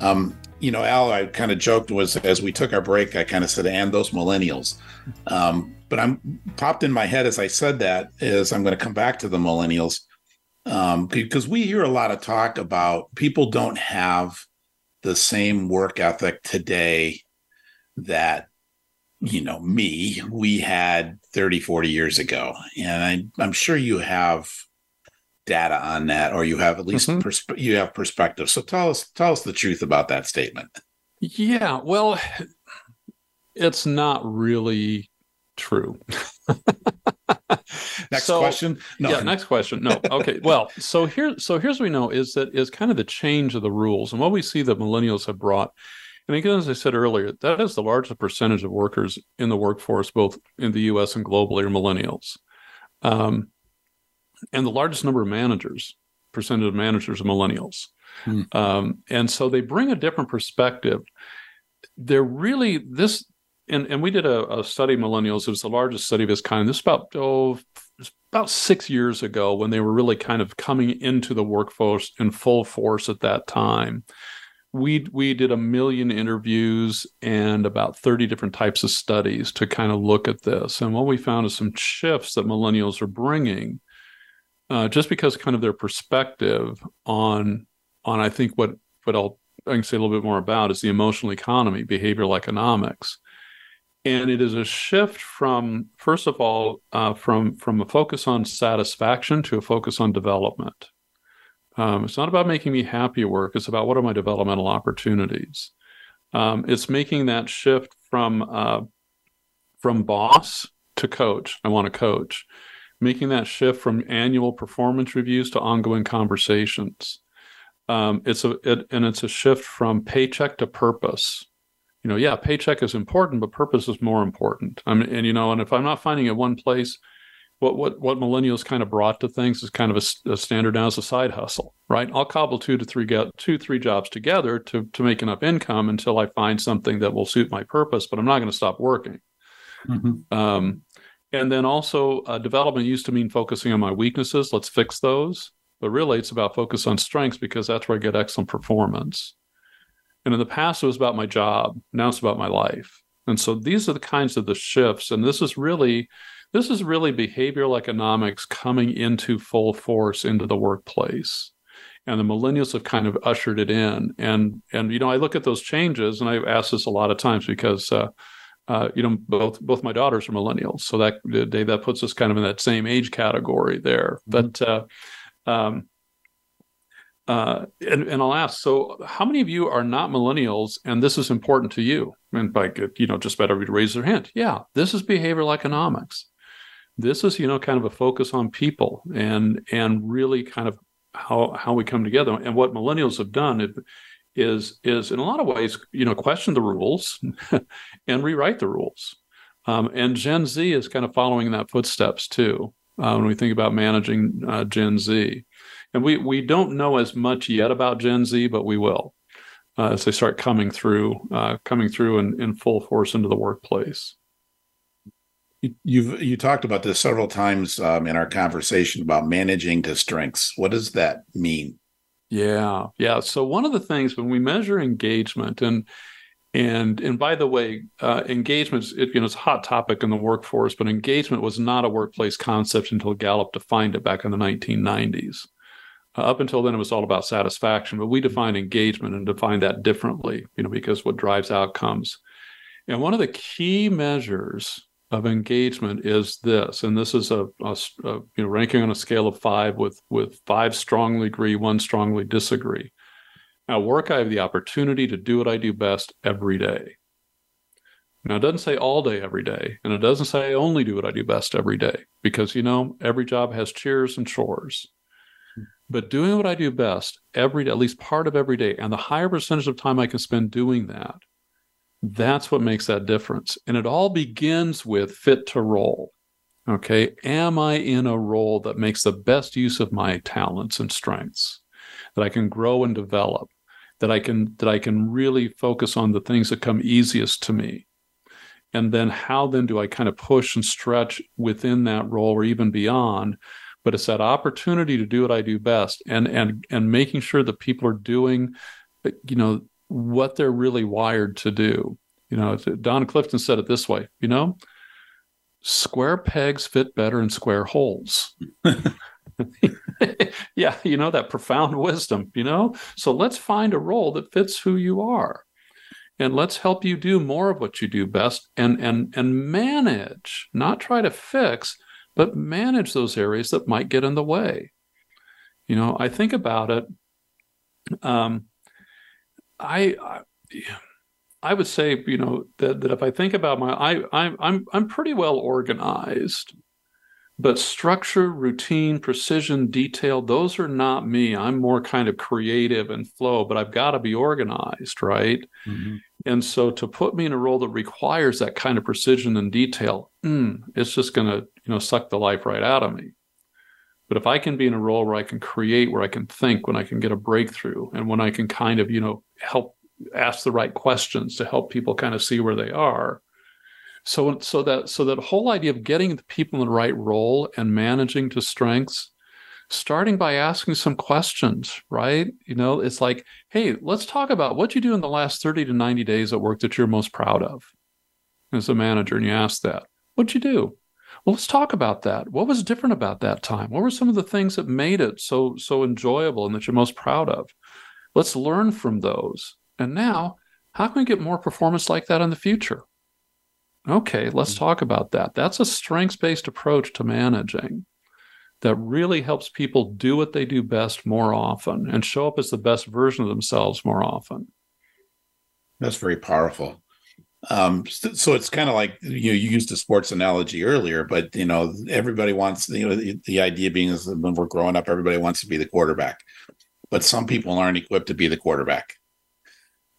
Um, you know, Al, I kind of joked was as we took our break, I kind of said, and those millennials. Um, but I'm popped in my head as I said that is I'm going to come back to the millennials um, because we hear a lot of talk about people don't have the same work ethic today that you know me we had 30 40 years ago and I, am sure you have data on that or you have at least mm-hmm. persp- you have perspective. So tell us tell us the truth about that statement. Yeah well it's not really true. [laughs] Next so, question? No. yeah next question. No [laughs] okay well so here so here's what we know is that is kind of the change of the rules. And what we see that millennials have brought and again as i said earlier that is the largest percentage of workers in the workforce both in the us and globally are millennials. Um, and the largest number of managers, percentage of managers are millennials. Hmm. Um, and so they bring a different perspective. They're really this, and, and we did a, a study millennials. It was the largest study of its kind. This about oh, about six years ago when they were really kind of coming into the workforce in full force at that time. We we did a million interviews and about 30 different types of studies to kind of look at this. And what we found is some shifts that millennials are bringing uh, just because kind of their perspective on on I think what what I'll I can say a little bit more about is the emotional economy, behavioral economics, and it is a shift from first of all uh, from from a focus on satisfaction to a focus on development. Um, it's not about making me happy at work; it's about what are my developmental opportunities. Um, it's making that shift from uh, from boss to coach. I want to coach making that shift from annual performance reviews to ongoing conversations. Um, it's a it, and it's a shift from paycheck to purpose. You know, yeah, paycheck is important, but purpose is more important. I mean, and you know, and if I'm not finding it one place, what what what millennials kind of brought to things is kind of a, a standard now as a side hustle, right? I'll cobble two to three get two three jobs together to to make enough income until I find something that will suit my purpose, but I'm not going to stop working. Mm-hmm. Um, and then also, uh, development used to mean focusing on my weaknesses. Let's fix those. But really, it's about focus on strengths because that's where I get excellent performance. And in the past, it was about my job. Now it's about my life. And so these are the kinds of the shifts. And this is really, this is really behavioral economics coming into full force into the workplace. And the millennials have kind of ushered it in. And and you know, I look at those changes, and I've asked this a lot of times because uh, uh, you know, both both my daughters are millennials, so that Dave, that puts us kind of in that same age category there. Mm-hmm. But uh, um, uh, and, and I'll ask, so how many of you are not millennials, and this is important to you? And by you know, just about everybody raise their hand. Yeah, this is behavioral economics. This is you know kind of a focus on people and and really kind of how how we come together. And what millennials have done is is in a lot of ways, you know, question the rules [laughs] and rewrite the rules. Um, and Gen Z is kind of following that footsteps too. Uh, when we think about managing uh, Gen Z, and we we don't know as much yet about Gen Z, but we will uh, as they start coming through, uh, coming through in, in full force into the workplace. You've you talked about this several times um, in our conversation about managing to strengths. What does that mean? Yeah, yeah. So one of the things when we measure engagement, and and and by the way, uh, engagement it, you know it's a hot topic in the workforce, but engagement was not a workplace concept until Gallup defined it back in the 1990s. Uh, up until then, it was all about satisfaction, but we define engagement and define that differently, you know, because what drives outcomes. And one of the key measures of engagement is this, and this is a, a, a, you know ranking on a scale of five, with with five strongly agree, one strongly disagree. At work, I have the opportunity to do what I do best every day. Now, it doesn't say all day, every day, and it doesn't say I only do what I do best every day, because, you know, every job has cheers and chores. But doing what I do best every day, at least part of every day, and the higher percentage of time I can spend doing that, that's what makes that difference. And it all begins with fit to role. Okay. Am I in a role that makes the best use of my talents and strengths that I can grow and develop, that I can, that I can really focus on the things that come easiest to me? And then how then do I kind of push and stretch within that role or even beyond? But it's that opportunity to do what I do best and, and, and making sure that people are doing, you know, what they're really wired to do. You know, Don Clifton said it this way, you know, square pegs fit better in square holes. [laughs] yeah, you know, that profound [laughs] wisdom, you know? So let's find a role that fits who you are. And let's help you do more of what you do best and and and manage, not try to fix, but manage those areas that might get in the way. You know, I think about it. Um, I, I I would say, you know, that, that if I think about my, I, I'm, I'm, I'm pretty well organized, but structure, routine, precision, detail, those are not me. I'm more kind of creative and flow, but I've got to be organized, right? Mm-hmm. And so to put me in a role that requires that kind of precision and detail, mm, it's just going to, you know, suck the life right out of me. But if I can be in a role where I can create, where I can think, when I can get a breakthrough, and when I can kind of, you know, help ask the right questions to help people kind of see where they are. So, so that so that whole idea of getting the people in the right role and managing to strengths, starting by asking some questions, right? You know, it's like, hey, let's talk about what you do in the last 30 to 90 days at work that you're most proud of as a manager. And you ask that, what'd you do? Well, let's talk about that. What was different about that time? What were some of the things that made it so so enjoyable and that you're most proud of? Let's learn from those. And now, how can we get more performance like that in the future? Okay, let's mm-hmm. talk about that. That's a strengths based approach to managing that really helps people do what they do best more often and show up as the best version of themselves more often. That's very powerful. Um, so it's kind of like you know you used a sports analogy earlier, but you know everybody wants you know the, the idea being is when we're growing up, everybody wants to be the quarterback, but some people aren't equipped to be the quarterback.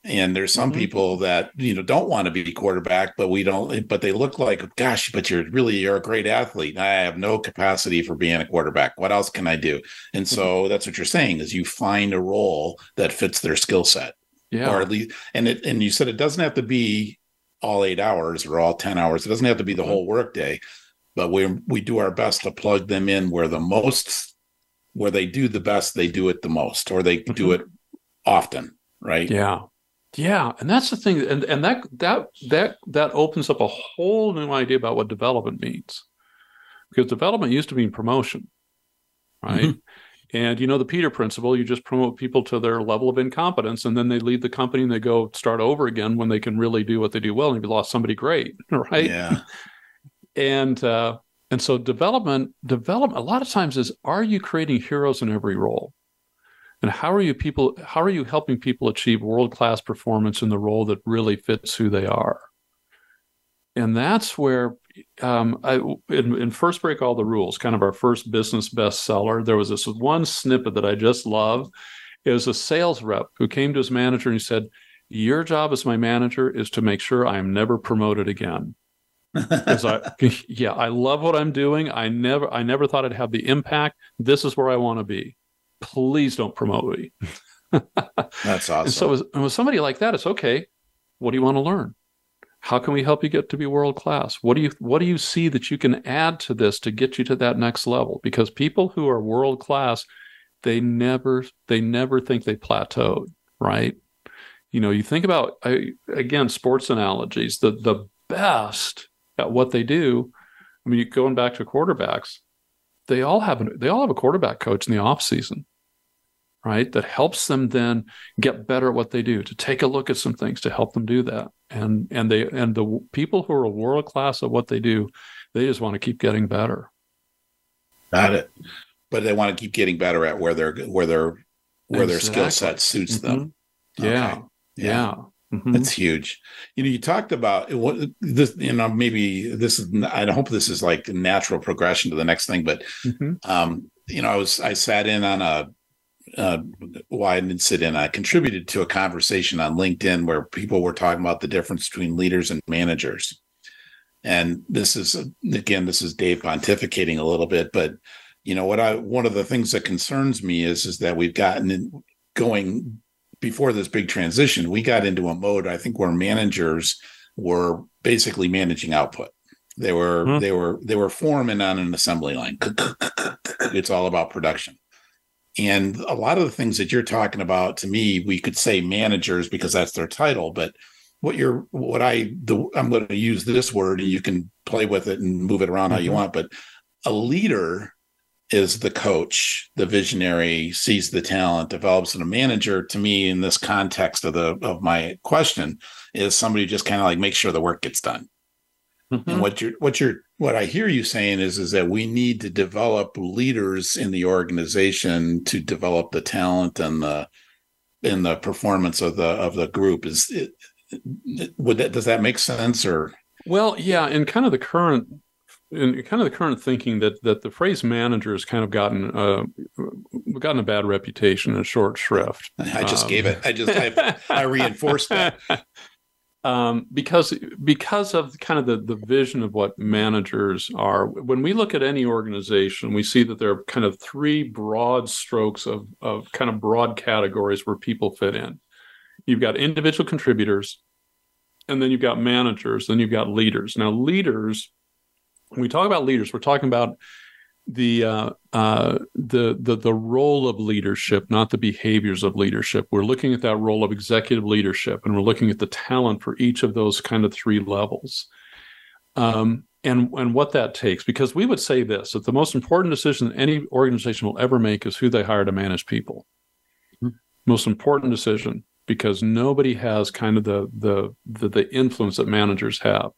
And there's some mm-hmm. people that you know don't want to be quarterback but we don't but they look like gosh but you're really you're a great athlete. I have no capacity for being a quarterback. What else can i do? And so mm-hmm. that's what you're saying is you find a role that fits their skill set. Yeah. Or at least and it and you said it doesn't have to be all eight hours or all 10 hours it doesn't have to be the mm-hmm. whole workday but we we do our best to plug them in where the most where they do the best they do it the most or they mm-hmm. do it often right yeah yeah, and that's the thing, and and that that that that opens up a whole new idea about what development means, because development used to mean promotion, right? Mm-hmm. And you know the Peter principle, you just promote people to their level of incompetence, and then they leave the company and they go start over again when they can really do what they do well. And you've lost somebody great, [laughs] right? Yeah. and uh, and so development, development, a lot of times is are you creating heroes in every role? and how are you people how are you helping people achieve world class performance in the role that really fits who they are and that's where um, I, in, in, first break all the rules kind of our first business bestseller there was this one snippet that i just love it was a sales rep who came to his manager and he said your job as my manager is to make sure i am never promoted again [laughs] because I, [laughs] yeah, I love what I'm doing. I never, I never thought I'd have the impact. This is where I want to be please don't promote me. [laughs] That's awesome. And so with, with somebody like that, it's okay. What do you want to learn? How can we help you get to be world class? What do you what do you see that you can add to this to get you to that next level? Because people who are world class, they never they never think they plateaued, right? You know, you think about I, again sports analogies. The the best at what they do. I mean, going back to quarterbacks, they all have they all have a quarterback coach in the off season, right? That helps them then get better at what they do, to take a look at some things to help them do that. And and they and the people who are world class at what they do, they just want to keep getting better. Got it. But they want to keep getting better at where they're where their where exactly. their skill set suits mm-hmm. them. Yeah. Okay. Yeah. Mhm. That's huge. You know, you talked about what this, you know, maybe this is, I hope this is like a natural progression to the next thing, but, Mhm. um, you know, I was, I sat in on a, uh, well, I didn't sit in, I contributed to a conversation on LinkedIn where people were talking about the difference between leaders and managers. And this is, again, this is Dave pontificating a little bit, but, you know, what I, one of the things that concerns me is, is that we've gotten in, going before this big transition, we got into a mode, I think, where managers were basically managing output. They were Hmm. they were they were foremen on an assembly line. [laughs] It's all about production. And a lot of the things that you're talking about to me, we could say managers because that's their title, but what you're what I the I'm going to use this word and you can play with it and move it around how you Mhm. want, but a leader is the coach, the visionary, sees the talent, develops, and a manager to me in this context of the of my question is somebody who just kind of like makes sure the work gets done. Mhm. And what you're what you're what I hear you saying is is that we need to develop leaders in the organization to develop the talent and the in the performance of the of the group. Is it, would that does that make sense or Well, yeah, in kind of the current, in kind of the current thinking that that the phrase manager has kind of gotten uh, gotten a bad reputation and short shrift. I just Um, gave it. I just I, I [laughs] reinforced that. Um, because because of kind of the the vision of what managers are. When we look at any organization, we see that there are kind of three broad strokes of of kind of broad categories where people fit in. You've got individual contributors, and then you've got managers, then you've got leaders. Now, leaders, when we talk about leaders, we're talking about the uh, uh, the the the role of leadership, not the behaviors of leadership. We're looking at that role of executive leadership, and we're looking at the talent for each of those kind of three levels, um, and and what that takes. Because we would say this: that the most important decision that any organization will ever make is who they hire to manage people. Most important decision, because nobody has kind of the the the, the influence that managers have.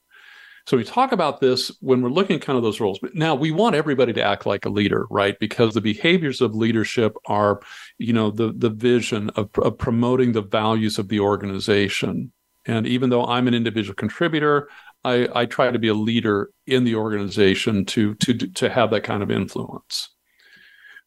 So we talk about this when we're looking at kind of those roles. But now we want everybody to act like a leader, right? Because the behaviors of leadership are, you know, the the vision of, of promoting the values of the organization. And even though I'm an individual contributor, I, I try to be a leader in the organization to to to have that kind of influence.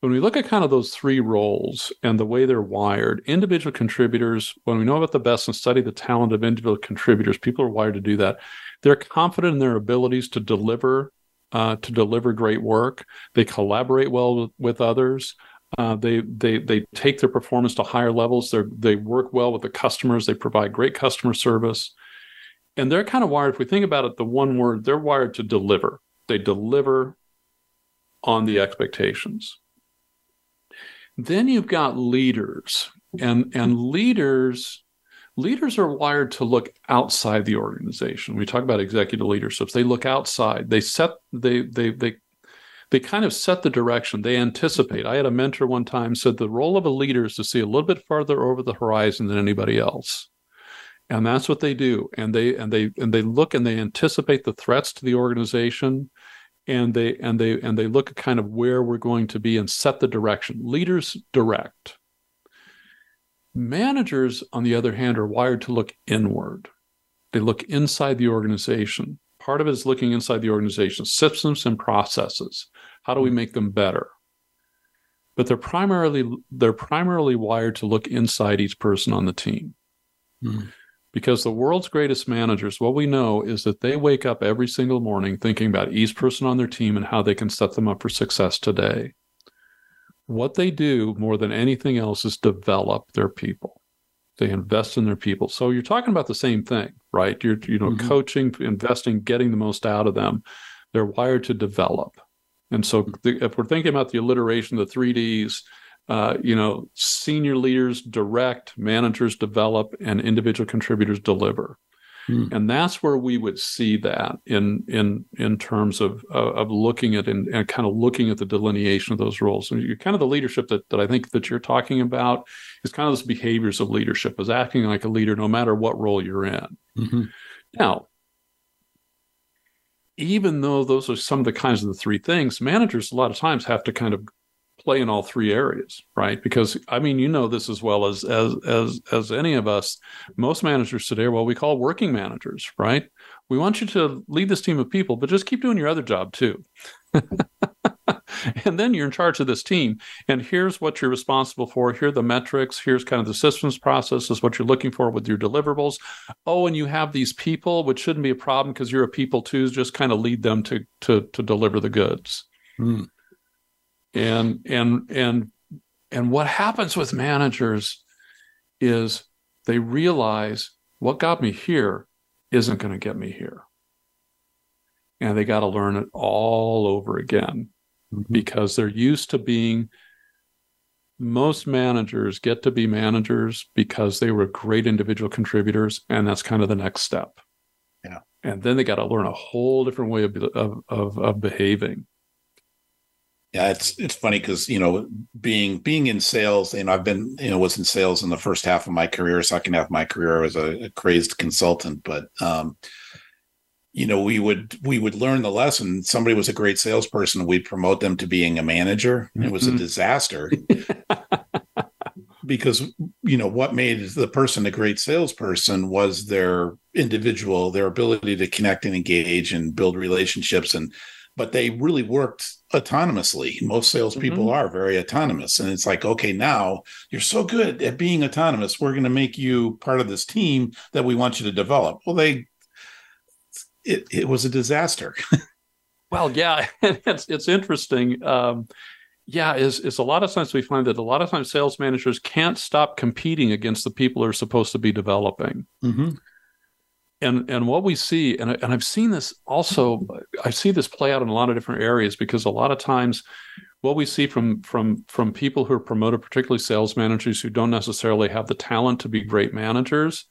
When we look at kind of those three roles and the way they're wired, individual contributors, when we know about the best and study the talent of individual contributors, people are wired to do that they're confident in their abilities to deliver uh, to deliver great work. They collaborate well with, with others. Uh, they they they take their performance to higher levels. They they work well with the customers. They provide great customer service, and they're kind of wired. If we think about it, the one word they're wired to deliver. They deliver on the expectations. Then you've got leaders, and and leaders leaders are wired to look outside the organization. We talk about executive leaderships. They look outside. They set they they they they kind of set the direction. They anticipate. I had a mentor one time said the role of a leader is to see a little bit farther over the horizon than anybody else. And that's what they do. And they and they and they look and they anticipate the threats to the organization and they and they and they look at kind of where we're going to be and set the direction. Leaders direct. Managers, on the other hand, are wired to look inward. They look inside the organization. Part of it is looking inside the organization, systems and processes. How do we make them better? But they're primarily they're primarily wired to look inside each person on the team. Hmm. Because the world's greatest managers, what we know is that they wake up every single morning thinking about each person on their team and how they can set them up for success today what they do more than anything else is develop their people. They invest in their people. So you're talking about the same thing right? You're you know Mhm. coaching investing getting the most out of them. They're wired to develop. And so the, if we're thinking about the alliteration the three d's uh, you know senior leaders direct managers develop and individual contributors deliver Hmm. and that's where we would see that in in in terms of uh, of looking at and, and kind of looking at the delineation of those roles. And you're kind of the leadership that that I think that you're talking about is kind of those behaviors of leadership, is acting like a leader no matter what role you're in. Mhm. Now, even though those are some of the kinds of the three things, managers a lot of times have to kind of play in all three areas, right? Because I mean, you know this as well as as as as any of us. Most managers today are what we call working managers, right? We want you to lead this team of people, but just keep doing your other job too. [laughs] and then you're in charge of this team. And here's what you're responsible for. Here are the metrics. Here's kind of the systems process is what you're looking for with your deliverables. Oh, and you have these people, which shouldn't be a problem because you're a people too. Just kind of lead them to to to deliver the goods. Mm. And and and and what happens with managers is they realize what got me here isn't going to get me here. And they got to learn it all over again mm-hmm. because they're used to being most managers get to be managers because they were great individual contributors and that's kind of the next step yeah and then they got to learn a whole different way of of of, of behaving yeah it's it's funny because you know being being in sales and i've been you know was in sales in the first half of my career second half of my career as a, a crazed consultant but um you know we would we would learn the lesson somebody was a great salesperson we'd promote them to being a manager mm-hmm. it was a mm-hmm. disaster [laughs] because you know what made the person a great salesperson was their individual their ability to connect and engage and build relationships and but they really worked autonomously most salespeople mm-hmm. are very autonomous and it's like okay now you're so good at being autonomous we're going to make you part of this team that we want you to develop well they it, it was a disaster. well, yeah, [laughs] it's it's interesting. Um, yeah, is is a lot of times we find that a lot of times sales managers can't stop competing against the people who are supposed to be developing. Mm-hmm. And and what we see, and I, and I've seen this also, I see this play out in a lot of different areas because a lot of times what we see from from from people who are promoted, particularly sales managers who don't necessarily have the talent to be great managers,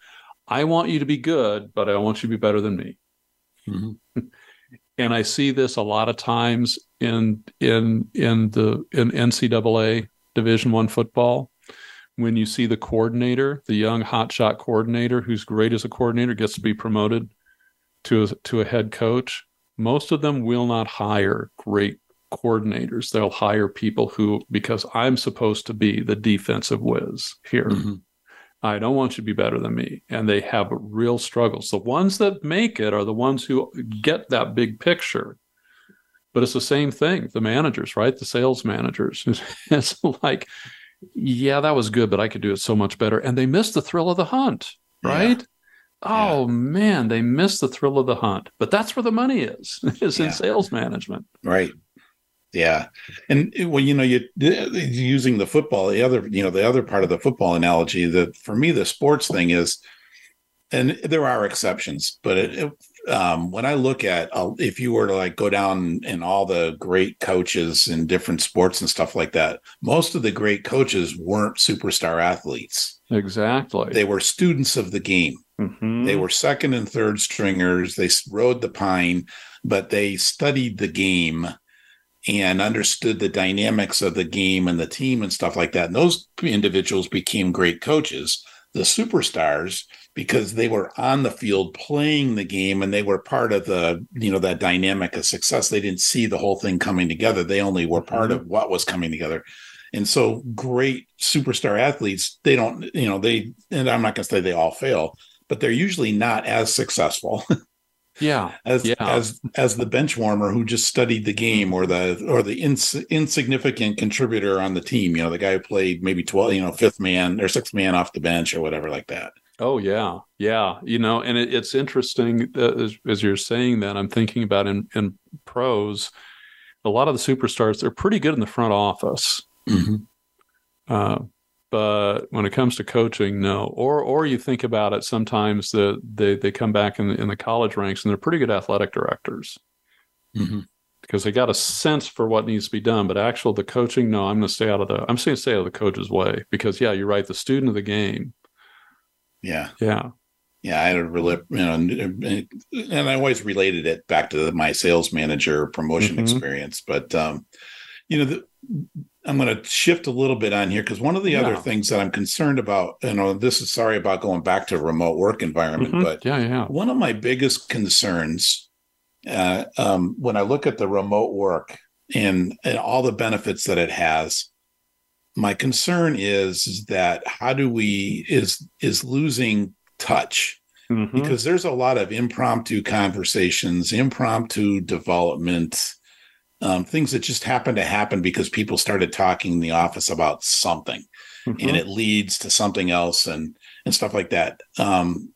I want you to be good, but I want you to be better than me. Mm-hmm. [laughs] and I see this a lot of times in in in the in NCAA Division One football. When you see the coordinator, the young hotshot coordinator who's great as a coordinator, gets to be promoted to a, to a head coach. Most of them will not hire great coordinators. They'll hire people who, because I'm supposed to be the defensive whiz here. Mm-hmm. I don't want you to be better than me. And they have real struggles. The ones that make it are the ones who get that big picture. But it's the same thing. The managers, right? The sales managers. [laughs] it's like, yeah, that was good, but I could do it so much better. And they miss the thrill of the hunt, right? Yeah. Oh yeah. man, they miss the thrill of the hunt. But that's where the money is, [laughs] is yeah. in sales management. Right. Yeah, and eh, well, you know, you using the football. The other, you know, the other part of the football analogy that for me, the sports thing is, and there are exceptions, but it, it, um, when I look at uh, if you were to like go down in all the great coaches in different sports and stuff like that, most of the great coaches weren't superstar athletes. Exactly, they were students of the game. Mm-hmm. They were second and third stringers. They rode the pine, but they studied the game and understood the dynamics of the game and the team and stuff like that. And those individuals became great coaches. The superstars, because they were on the field playing the game and they were part of the, you know, that dynamic of success. They didn't see the whole thing coming together. They only were part mm-hmm. of what was coming together. And so great superstar athletes, they don't, you know, they, and I'm not going to say they all fail, but they're usually not as successful [laughs] yeah as yeah. as as the bench warmer who just studied the game or the or the ins, insignificant contributor on the team you know the guy who played maybe 12 you know fifth man or sixth man off the bench or whatever like that oh yeah yeah you know and it, it's interesting uh, as, as, you're saying that i'm thinking about in in pros a lot of the superstars they're pretty good in the front office mm-hmm. uh, but when it comes to coaching, no. Or or you think about it, sometimes that they they come back in the, in the college ranks and they're pretty good athletic directors mm-hmm. because they got a sense for what needs to be done. But actual the coaching, no, I'm going to stay out of the. I'm saying stay out of the coach's way because yeah, you're right. The student of the game. Yeah. Yeah. Yeah, I had a really, you know, and I always related it back to my sales manager promotion mm-hmm. experience. But um, you know, the, I'm going to shift a little bit on here because one of the yeah. other things that I'm concerned about, you know, this is sorry about going back to remote work environment, mm-hmm. but yeah, yeah. One of my biggest concerns uh, um, when I look at the remote work and, and all the benefits that it has. My concern is, is that how do we is is losing touch Mhm. because there's a lot of impromptu conversations, impromptu development, um, things that just happen to happen because people started talking in the office about something, Mhm. and it leads to something else and and stuff like that. Um,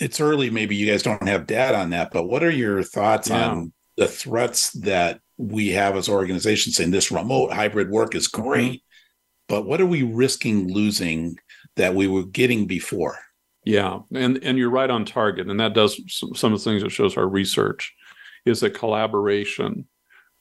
it's early, maybe you guys don't have data on that, but what are your thoughts Yeah. on the threats that we have as organizations saying this remote hybrid work is great, but what are we risking losing that we were getting before? Yeah, and and you're right on target, and that does some, of the things that shows our research is that collaboration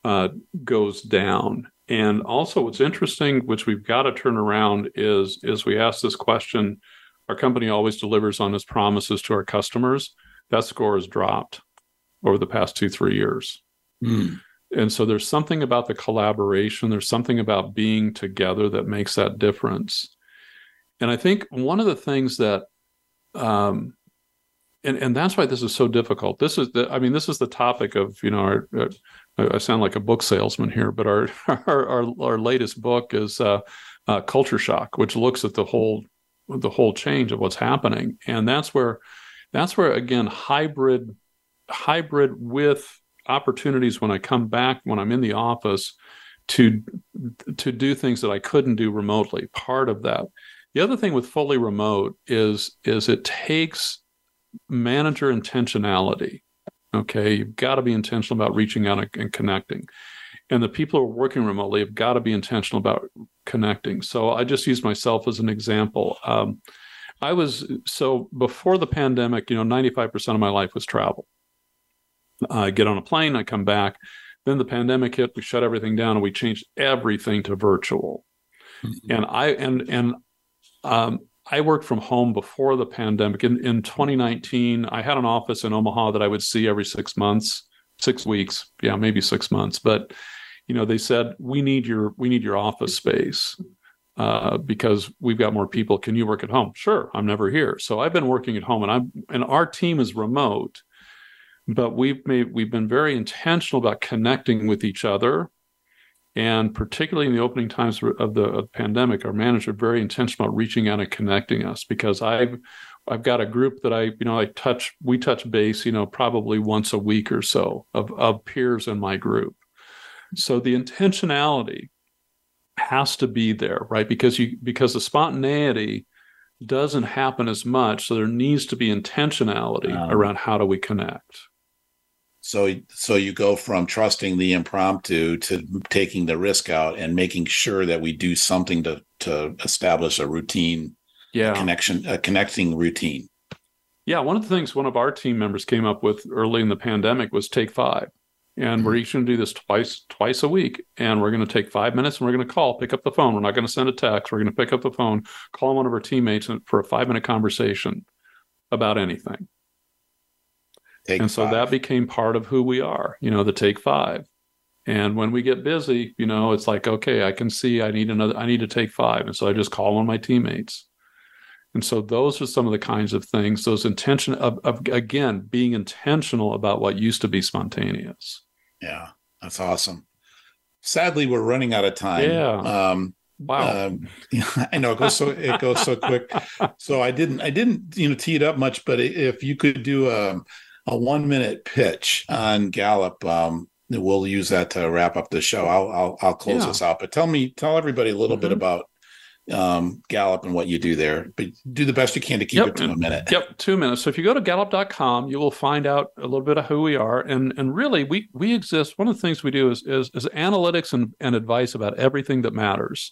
uh, goes down, and also what's interesting, which we've got to turn around, is is we ask this question: Our company always delivers on its promises to our customers. That score has dropped over the past two three years. Hmm. And so there's something about the collaboration, there's something about being together that makes that difference. And I think one of the things that um and and that's why this is so difficult. This is the I mean this is the topic of, you know, our, uh, I sound like a book salesman here, but our [laughs] our our, our latest book is uh, uh Culture Shock, which looks at the whole the whole change of what's happening. And that's where that's where again hybrid hybrid with opportunities when I come back when I'm in the office to to do things that I couldn't do remotely. Part of that. The other thing with fully remote is is it takes manager intentionality. Okay, you've got to be intentional about reaching out and, connecting. And the people who are working remotely have got to be intentional about connecting. So I just use myself as an example. Um, I was so before the pandemic, you know, 95% of my life was travel. I get on a plane, I come back. Then the pandemic hit, we shut everything down and we changed everything to virtual. And I and and um, I worked from home before the pandemic. In, in 2019, I had an office in Omaha that I would see every six months, six weeks, yeah, maybe six months. But you know, they said we need your we need your office space uh, because we've got more people. Can you work at home? Sure, I'm never here, so I've been working at home, and I'm and our team is remote, but we've made we've been very intentional about connecting with each other and particularly in the opening times of the, of the pandemic, our manager very intentional about reaching out and connecting us because I've I've got a group that I you know I touch we touch base you know probably once a week or so of of peers in my group. So the intentionality has to be there, right? Because you because the spontaneity doesn't happen as much, so there needs to be intentionality around how do we connect. So, so you go from trusting the impromptu to taking the risk out and making sure that we do something to to establish a routine Yeah. connection, a connecting routine. Yeah, one of the things one of our team members came up with early in the pandemic was take five. And we're mm-hmm. each going to do this twice twice a week. And we're going to take five minutes and we're going to call, pick up the phone. We're not going to send a text. We're going to pick up the phone, call one of our teammates for a five minute conversation about anything. Take and so five. that became part of who we are, you know, the take five. And when we get busy, you know, it's like, okay, I can see I need another, I need to take five. And so I just call on my teammates. And so those are some of the kinds of things, those intention of, of again, being intentional about what used to be spontaneous. Yeah, that's awesome. Sadly, we're running out of time. Yeah. Um, Wow. Um, [laughs] I know it goes so it goes so quick. [laughs] So I didn't I didn't you know tee it up much, but if you could do a a one minute pitch on Gallup, um, we'll use that to wrap up the show. I'll I'll, I'll close Yeah. this out. But tell me, tell everybody a little bit Mhm. about um, Gallup and what you do there. But do the best you can to keep Yep. it to a minute. Yep, two minutes. So if you go to gallup.com, you will find out a little bit of who we are. And and really we we exist. One of the things we do is is, is analytics and, and advice about everything that matters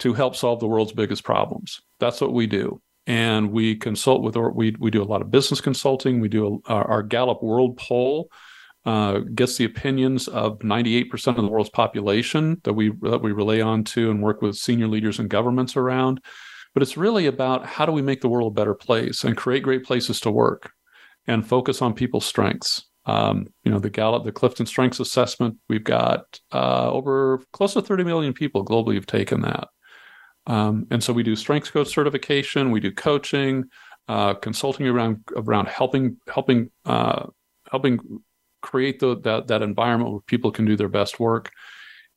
to help solve the world's biggest problems. That's what we do. And we consult with or we we do a lot of business consulting. We do a, our, Gallup World Poll. Uh, gets the opinions of 98% of the world's population that we that we relay on to and work with senior leaders and governments around but it's really about how do we make the world a better place and create great places to work and focus on people's strengths um, you know the gallup the clifton strengths assessment we've got uh, over close to 30 million people globally have taken that um, and so we do strengths coach certification we do coaching uh, consulting around around helping helping uh, helping create the, that that environment where people can do their best work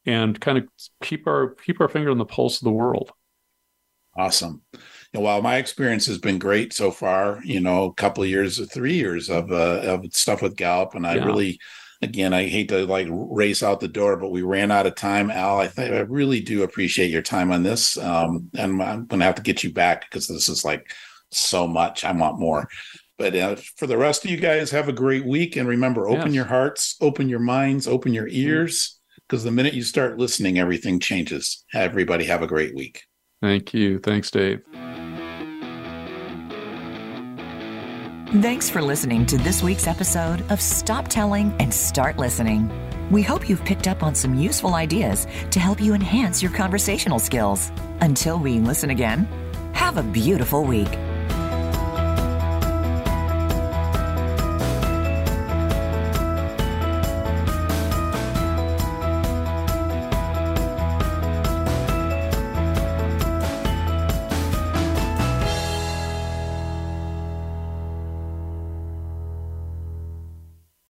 and kind of keep our keep our finger on the pulse of the world. Awesome. And while my experience has been great so far, you know, a couple of years, three years of uh, of stuff with Gallup, and I yeah. really, again, I hate to like race out the door, but we ran out of time. Al, I think I really do appreciate your time on this, um, and I'm going to have to get you back because this is like so much. I want more. But uh, for the rest of you guys, have a great week, and remember, open yes. your hearts, open your minds, open your ears because the minute you start listening, everything changes. Everybody have a great week. Thank you. Thanks, Dave. Thanks for listening to this week's episode of Stop Telling and Start Listening. We hope you've picked up on some useful ideas to help you enhance your conversational skills. Until we listen again, have a beautiful week.